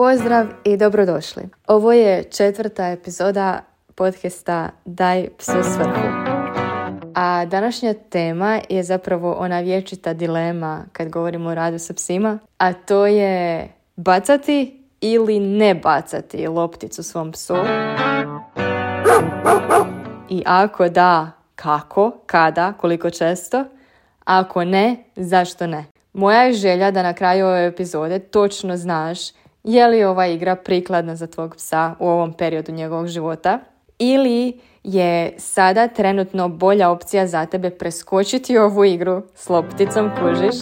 Pozdrav i dobrodošli. Ovo je četvrta epizoda podcasta Daj psu svrhu. A današnja tema je zapravo ona vječita dilema kad govorimo o radu sa psima, a to je bacati ili ne bacati lopticu svom psu. I ako da, kako, kada, koliko često, ako ne, zašto ne? Moja je želja da na kraju ove epizode točno znaš je li ova igra prikladna za tvog psa u ovom periodu njegovog života ili je sada trenutno bolja opcija za tebe preskočiti ovu igru s lopticom kužiš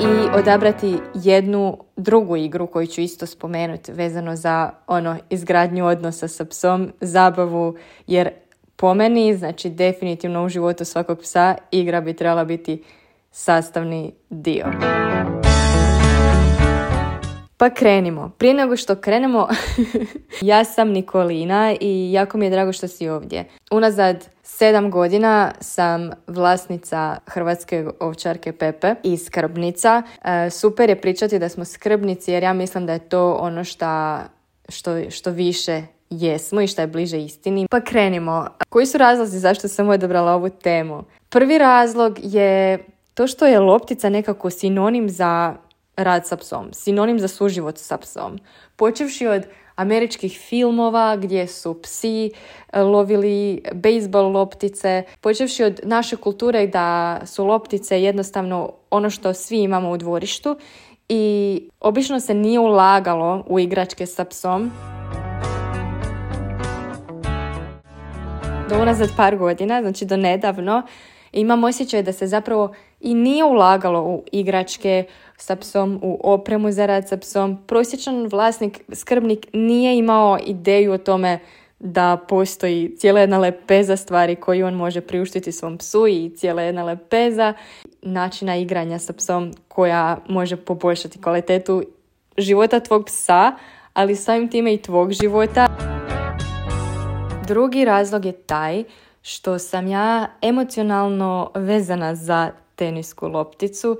i odabrati jednu drugu igru koju ću isto spomenuti vezano za ono izgradnju odnosa sa psom, zabavu jer po meni, znači definitivno u životu svakog psa igra bi trebala biti sastavni dio. Pa krenimo. Prije nego što krenemo, ja sam Nikolina i jako mi je drago što si ovdje. Unazad sedam godina sam vlasnica Hrvatske ovčarke Pepe i skrbnica. E, super je pričati da smo skrbnici jer ja mislim da je to ono šta, što, što više jesmo i šta je bliže istini. Pa krenimo. Koji su razlozi zašto sam odabrala ovu temu? Prvi razlog je to što je loptica nekako sinonim za rad sa psom, sinonim za suživot sa psom. Počevši od američkih filmova gdje su psi e, lovili bejsbol loptice, počevši od naše kulture da su loptice jednostavno ono što svi imamo u dvorištu i obično se nije ulagalo u igračke sa psom. Do unazad par godina, znači do nedavno, imam osjećaj da se zapravo i nije ulagalo u igračke sa psom, u opremu za rad sa psom. Prosječan vlasnik, skrbnik nije imao ideju o tome da postoji cijela jedna lepeza stvari koju on može priuštiti svom psu i cijela jedna lepeza načina igranja sa psom koja može poboljšati kvalitetu života tvog psa, ali samim time i tvog života. Drugi razlog je taj što sam ja emocionalno vezana za tenisku lopticu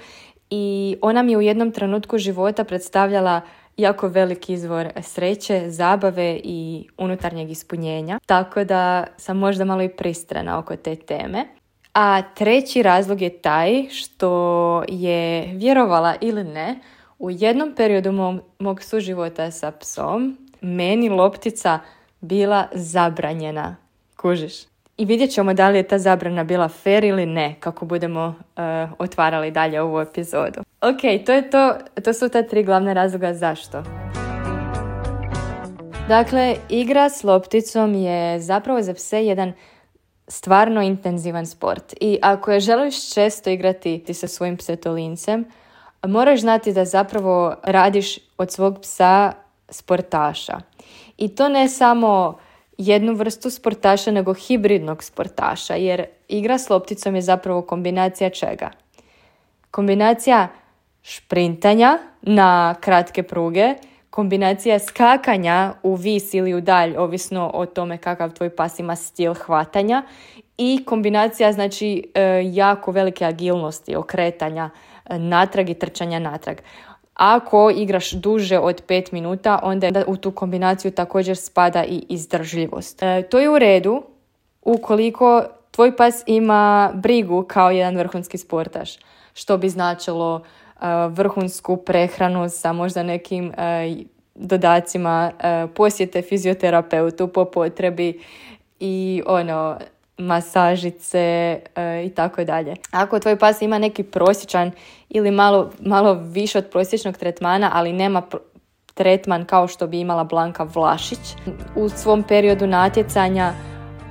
i ona mi je u jednom trenutku života predstavljala jako veliki izvor sreće, zabave i unutarnjeg ispunjenja, tako da sam možda malo i pristrana oko te teme. A treći razlog je taj što je vjerovala ili ne, u jednom periodu mog, mog suživota sa psom meni loptica bila zabranjena. Kužiš? I vidjet ćemo da li je ta zabrana bila fair ili ne, kako budemo uh, otvarali dalje ovu epizodu. Ok, to je to, to su ta tri glavne razloga zašto. Dakle, igra s lopticom je zapravo za pse jedan stvarno intenzivan sport. I ako je želiš često igrati ti sa svojim psetolincem, moraš znati da zapravo radiš od svog psa sportaša. I to ne samo jednu vrstu sportaša nego hibridnog sportaša jer igra s lopticom je zapravo kombinacija čega? Kombinacija šprintanja na kratke pruge, kombinacija skakanja u vis ili u dalj, ovisno o tome kakav tvoj pas ima stil hvatanja i kombinacija znači e, jako velike agilnosti, okretanja e, natrag i trčanja natrag. Ako igraš duže od 5 minuta, onda u tu kombinaciju također spada i izdržljivost. E, to je u redu ukoliko tvoj pas ima brigu kao jedan vrhunski sportaš, što bi značilo e, vrhunsku prehranu sa možda nekim e, dodacima e, posjete fizioterapeutu po potrebi i ono masažice e, i tako dalje. Ako tvoj pas ima neki prosječan ili malo, malo više od prosječnog tretmana, ali nema tretman kao što bi imala Blanka Vlašić u svom periodu natjecanja,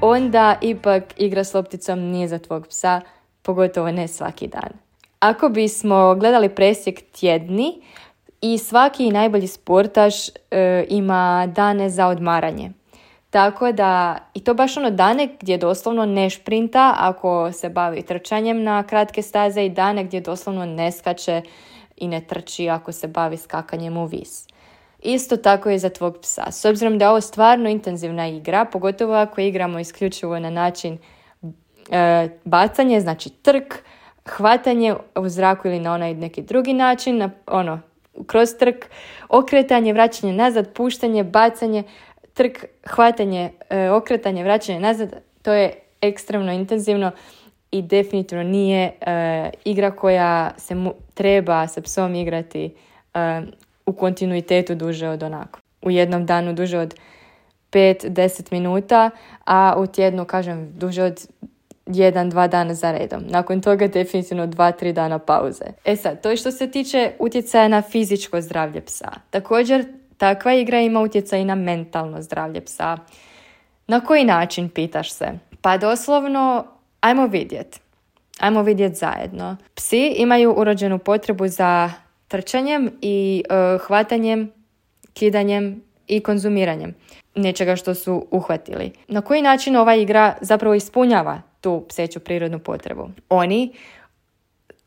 onda ipak igra s lopticom nije za tvog psa, pogotovo ne svaki dan. Ako bismo gledali presjek tjedni i svaki najbolji sportaš e, ima dane za odmaranje. Tako da, i to baš ono dane gdje doslovno ne šprinta ako se bavi trčanjem na kratke staze i dane gdje doslovno ne skače i ne trči ako se bavi skakanjem u vis. Isto tako je za tvog psa. S obzirom da je ovo stvarno intenzivna igra, pogotovo ako igramo isključivo na način e, bacanje, znači trk, hvatanje u zraku ili na onaj neki drugi način, na, ono, kroz trk, okretanje, vraćanje nazad, puštanje, bacanje, trk, hvatanje, e, okretanje, vraćanje nazad, to je ekstremno intenzivno i definitivno nije e, igra koja se treba sa psom igrati e, u kontinuitetu duže od onako. U jednom danu duže od 5-10 minuta, a u tjednu, kažem, duže od jedan, dva dana za redom. Nakon toga definitivno dva, tri dana pauze. E sad, to je što se tiče utjecaja na fizičko zdravlje psa. Također, takva igra ima utjecaj na mentalno zdravlje psa. Na koji način, pitaš se? Pa doslovno, ajmo vidjet. Ajmo vidjet zajedno. Psi imaju urođenu potrebu za trčanjem i uh, hvatanjem, kidanjem i konzumiranjem nečega što su uhvatili. Na koji način ova igra zapravo ispunjava tu pseću prirodnu potrebu? Oni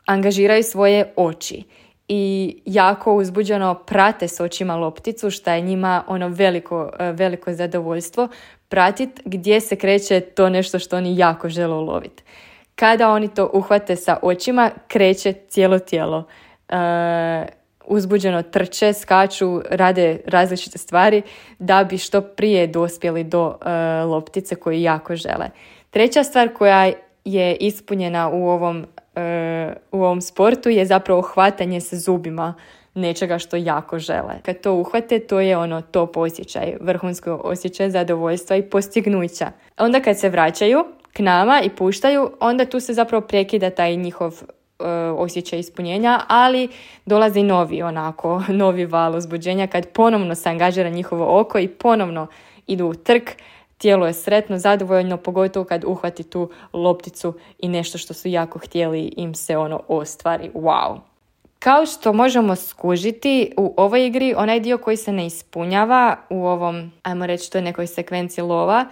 angažiraju svoje oči i jako uzbuđeno prate s očima lopticu, što je njima ono veliko, e, veliko zadovoljstvo, pratit gdje se kreće to nešto što oni jako žele uloviti. Kada oni to uhvate sa očima, kreće cijelo tijelo. E, uzbuđeno trče, skaču, rade različite stvari da bi što prije dospjeli do e, loptice koju jako žele. Treća stvar koja je ispunjena u ovom, u ovom sportu je zapravo hvatanje sa zubima nečega što jako žele. Kad to uhvate, to je ono top osjećaj, vrhunsko osjećaj zadovoljstva i postignuća. Onda kad se vraćaju k nama i puštaju, onda tu se zapravo prekida taj njihov E, osjećaj ispunjenja, ali dolazi novi onako, novi val uzbuđenja kad ponovno se angažira njihovo oko i ponovno idu u trk, tijelo je sretno, zadovoljno, pogotovo kad uhvati tu lopticu i nešto što su jako htjeli im se ono ostvari. Wow! Kao što možemo skužiti u ovoj igri, onaj dio koji se ne ispunjava u ovom, ajmo reći, to je nekoj sekvenciji lova,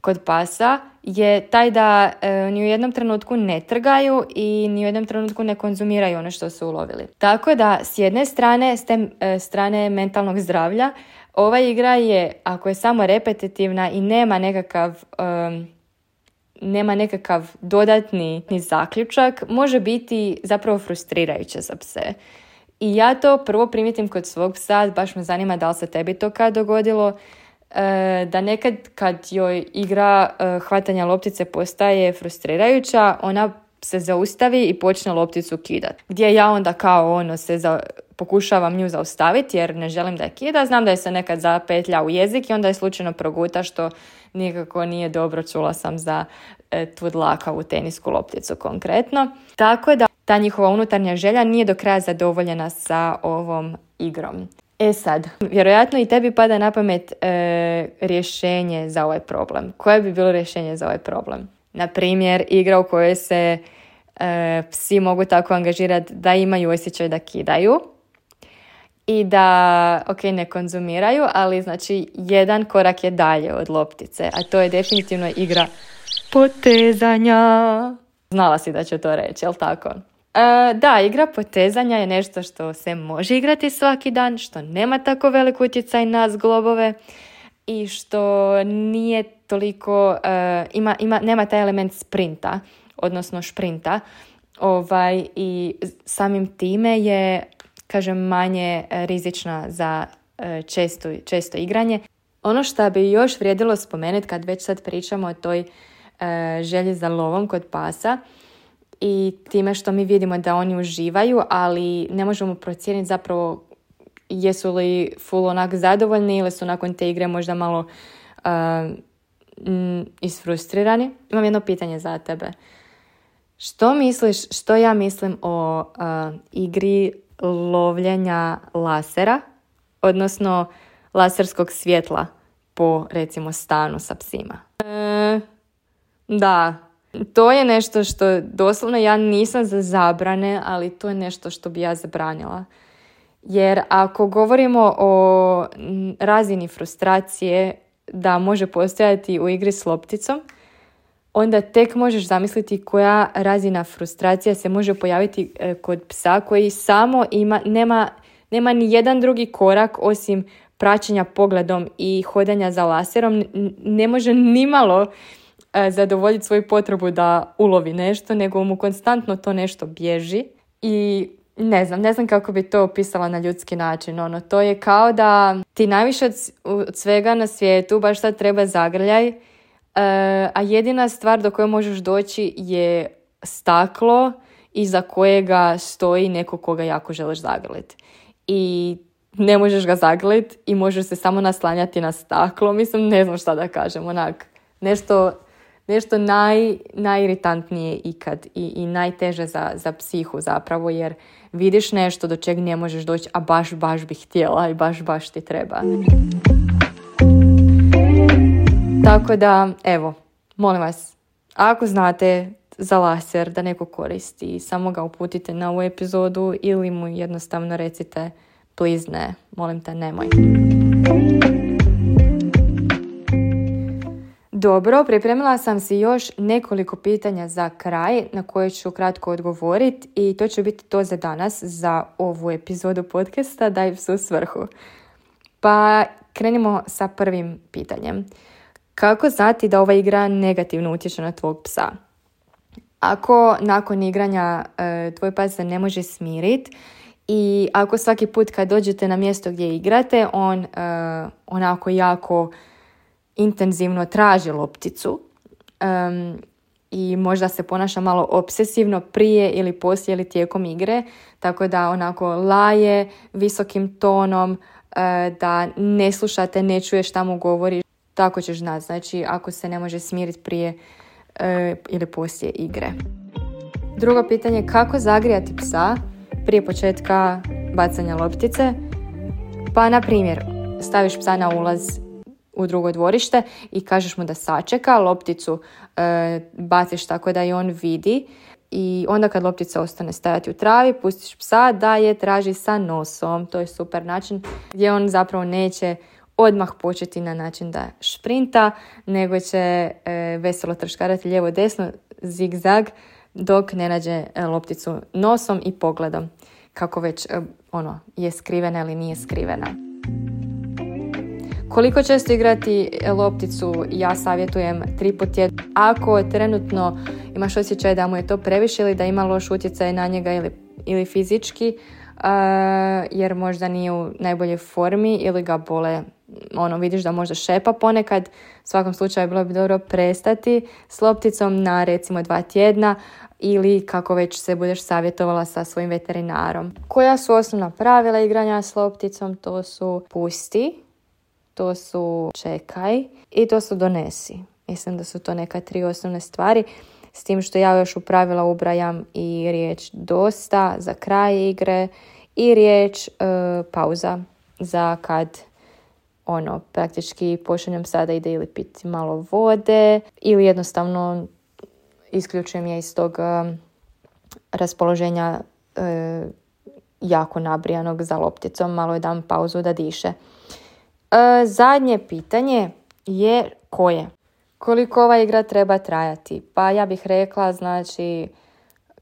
kod pasa je taj da e, ni u jednom trenutku ne trgaju i ni u jednom trenutku ne konzumiraju ono što su ulovili. Tako da s jedne strane, s te e, strane mentalnog zdravlja, ova igra je, ako je samo repetitivna i nema nekakav nema nekakav dodatni ni zaključak, može biti zapravo frustrirajuće za pse. I ja to prvo primijetim kod svog psa, baš me zanima da li se tebi to kad dogodilo, E, da nekad kad joj igra e, hvatanja loptice postaje frustrirajuća, ona se zaustavi i počne lopticu kidat. Gdje ja onda kao ono se za, pokušavam nju zaustaviti jer ne želim da je kida, znam da je se nekad zapetlja u jezik i onda je slučajno proguta što nikako nije dobro, čula sam za e, tu dlakavu tenisku lopticu konkretno. Tako da ta njihova unutarnja želja nije do kraja zadovoljena sa ovom igrom. E sad, vjerojatno i tebi pada na pamet e, rješenje za ovaj problem. Koje bi bilo rješenje za ovaj problem? Na primjer, igra u kojoj se e, psi mogu tako angažirati da imaju osjećaj da kidaju i da, ok, ne konzumiraju, ali znači jedan korak je dalje od loptice, a to je definitivno igra potezanja. Znala si da će to reći, jel tako? E, da, igra potezanja je nešto što se može igrati svaki dan, što nema tako velik utjecaj na zglobove i što nije toliko, e, ima, ima, nema taj element sprinta, odnosno šprinta. Ovaj, I samim time je, kažem, manje rizična za e, često, često igranje. Ono što bi još vrijedilo spomenuti kad već sad pričamo o toj želji za lovom kod pasa, i time što mi vidimo da oni uživaju, ali ne možemo procijeniti zapravo jesu li full onak zadovoljni ili su nakon te igre možda malo uh, isfrustrirani. Imam jedno pitanje za tebe. Što misliš, što ja mislim o igri lovljenja lasera, odnosno laserskog svjetla po recimo stanu sa psima? E, da, to je nešto što doslovno ja nisam za zabrane, ali to je nešto što bi ja zabranila. Jer ako govorimo o razini frustracije da može postojati u igri s lopticom, onda tek možeš zamisliti koja razina frustracija se može pojaviti e, kod psa koji samo ima, nema, nema ni jedan drugi korak osim praćenja pogledom i hodanja za laserom, ne može nimalo E, zadovoljiti svoju potrebu da ulovi nešto, nego mu konstantno to nešto bježi. I ne znam, ne znam kako bi to opisala na ljudski način. Ono, to je kao da ti najviše od, svega na svijetu baš sad treba zagrljaj, e, a jedina stvar do koje možeš doći je staklo iza kojega stoji neko koga jako želiš zagrliti. I ne možeš ga zagrliti i možeš se samo naslanjati na staklo. Mislim, ne znam šta da kažem, onak, nešto nešto naj, najiritantnije ikad i, i najteže za, za psihu zapravo jer vidiš nešto do čeg ne možeš doći, a baš, baš bih htjela i baš, baš ti treba. Tako da, evo, molim vas, ako znate za laser da neko koristi, samo ga uputite na ovu epizodu ili mu jednostavno recite please ne, molim te nemoj. Dobro, pripremila sam si još nekoliko pitanja za kraj na koje ću kratko odgovoriti i to će biti to za danas, za ovu epizodu podcasta Daj psu svrhu. Pa krenimo sa prvim pitanjem. Kako znati da ova igra negativno utječe na tvog psa? Ako nakon igranja e, tvoj pas se ne može smiriti i ako svaki put kad dođete na mjesto gdje igrate, on e, onako jako intenzivno traži lopticu i možda se ponaša malo obsesivno prije ili poslije ili tijekom igre, tako da onako laje visokim tonom, e, da ne slušate, ne čuješ šta mu govori, tako ćeš znati. Znači ako se ne može smiriti prije e, ili poslije igre. Drugo pitanje, kako zagrijati psa prije početka bacanja loptice? Pa, na primjer, staviš psa na ulaz u drugo dvorište i kažeš mu da sačeka, lopticu e, baciš tako da i on vidi i onda kad loptica ostane stajati u travi, pustiš psa da je traži sa nosom. To je super način gdje on zapravo neće odmah početi na način da šprinta, nego će e, veselo trškarati lijevo desno, zigzag, dok ne nađe e, lopticu nosom i pogledom kako već e, ono je skrivena ili nije skrivena. Koliko često igrati lopticu, ja savjetujem tri put Ako trenutno imaš osjećaj da mu je to previše ili da ima loš utjecaj na njega ili, ili fizički, uh, jer možda nije u najboljoj formi ili ga bole ono vidiš da možda šepa ponekad, u svakom slučaju bilo bi dobro prestati s lopticom na recimo dva tjedna ili kako već se budeš savjetovala sa svojim veterinarom. Koja su osnovna pravila igranja s lopticom? To su pusti, to su čekaj i to su donesi. Mislim da su to neka tri osnovne stvari. S tim što ja još u pravila ubrajam i riječ dosta za kraj igre i riječ e, pauza za kad ono praktički pošaljem sada ide ili piti malo vode ili jednostavno isključujem je iz tog e, raspoloženja e, jako nabrijanog za lopticom, malo je dam pauzu da diše. E, zadnje pitanje je koje? Koliko ova igra treba trajati? Pa ja bih rekla, znači,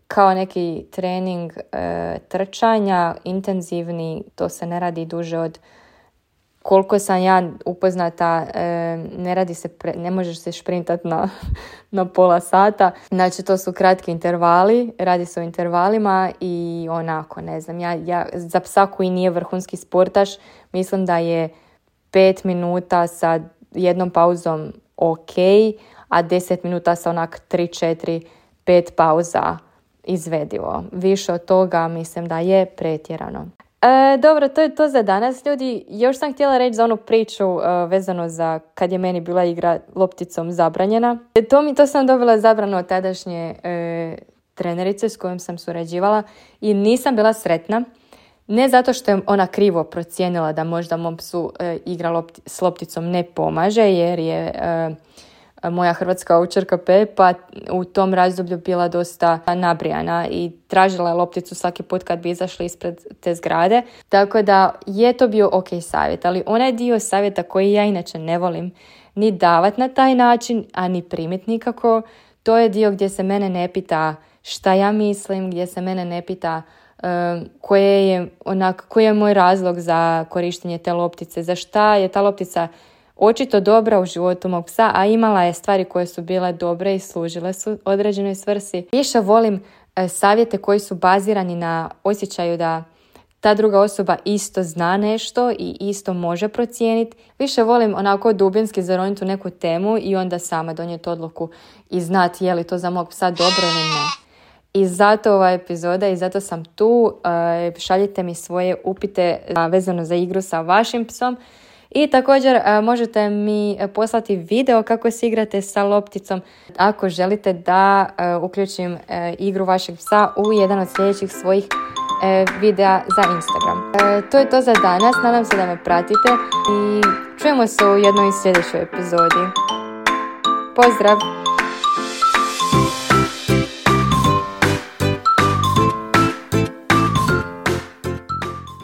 kao neki trening e, trčanja, intenzivni, to se ne radi duže od koliko sam ja upoznata, e, ne radi se, ne možeš se šprintati na, na pola sata. Znači to su kratki intervali, radi se o intervalima i onako, ne znam, ja, ja za psa koji nije vrhunski sportaš, mislim da je pet minuta sa jednom pauzom ok, a deset minuta sa onak 3, 4, 5 pauza izvedivo. Više od toga mislim da je pretjerano. E, dobro, to je to za danas ljudi. Još sam htjela reći za onu priču e, vezano za kad je meni bila igra lopticom zabranjena. E, to mi to sam dobila zabrano od tadašnje e, trenerice s kojom sam surađivala i nisam bila sretna ne zato što je ona krivo procijenila da možda mom psu e, igra s lopticom ne pomaže jer je e, moja hrvatska učerka Pepa u tom razdoblju bila dosta nabrijana i tražila je lopticu svaki put kad bi izašli ispred te zgrade. Tako da je to bio ok savjet, ali onaj dio savjeta koji ja inače ne volim ni davat na taj način, a ni primit nikako, to je dio gdje se mene ne pita šta ja mislim, gdje se mene ne pita koje je, onak, koji je moj razlog za korištenje te loptice, za šta je ta loptica očito dobra u životu mog psa, a imala je stvari koje su bile dobre i služile su određenoj svrsi. Više volim savjete koji su bazirani na osjećaju da ta druga osoba isto zna nešto i isto može procijeniti. Više volim onako dubinski zaroniti u neku temu i onda sama donijeti odluku i znati je li to za mog psa dobro ili ne. I zato ova epizoda i zato sam tu. E, šaljite mi svoje upite vezano za igru sa vašim psom. I također e, možete mi poslati video kako se igrate sa lopticom ako želite da uključim igru vašeg psa u jedan od sljedećih svojih videa za Instagram. To je to za danas, nadam se da me pratite i čujemo se u jednoj sljedećoj epizodi. Pozdrav!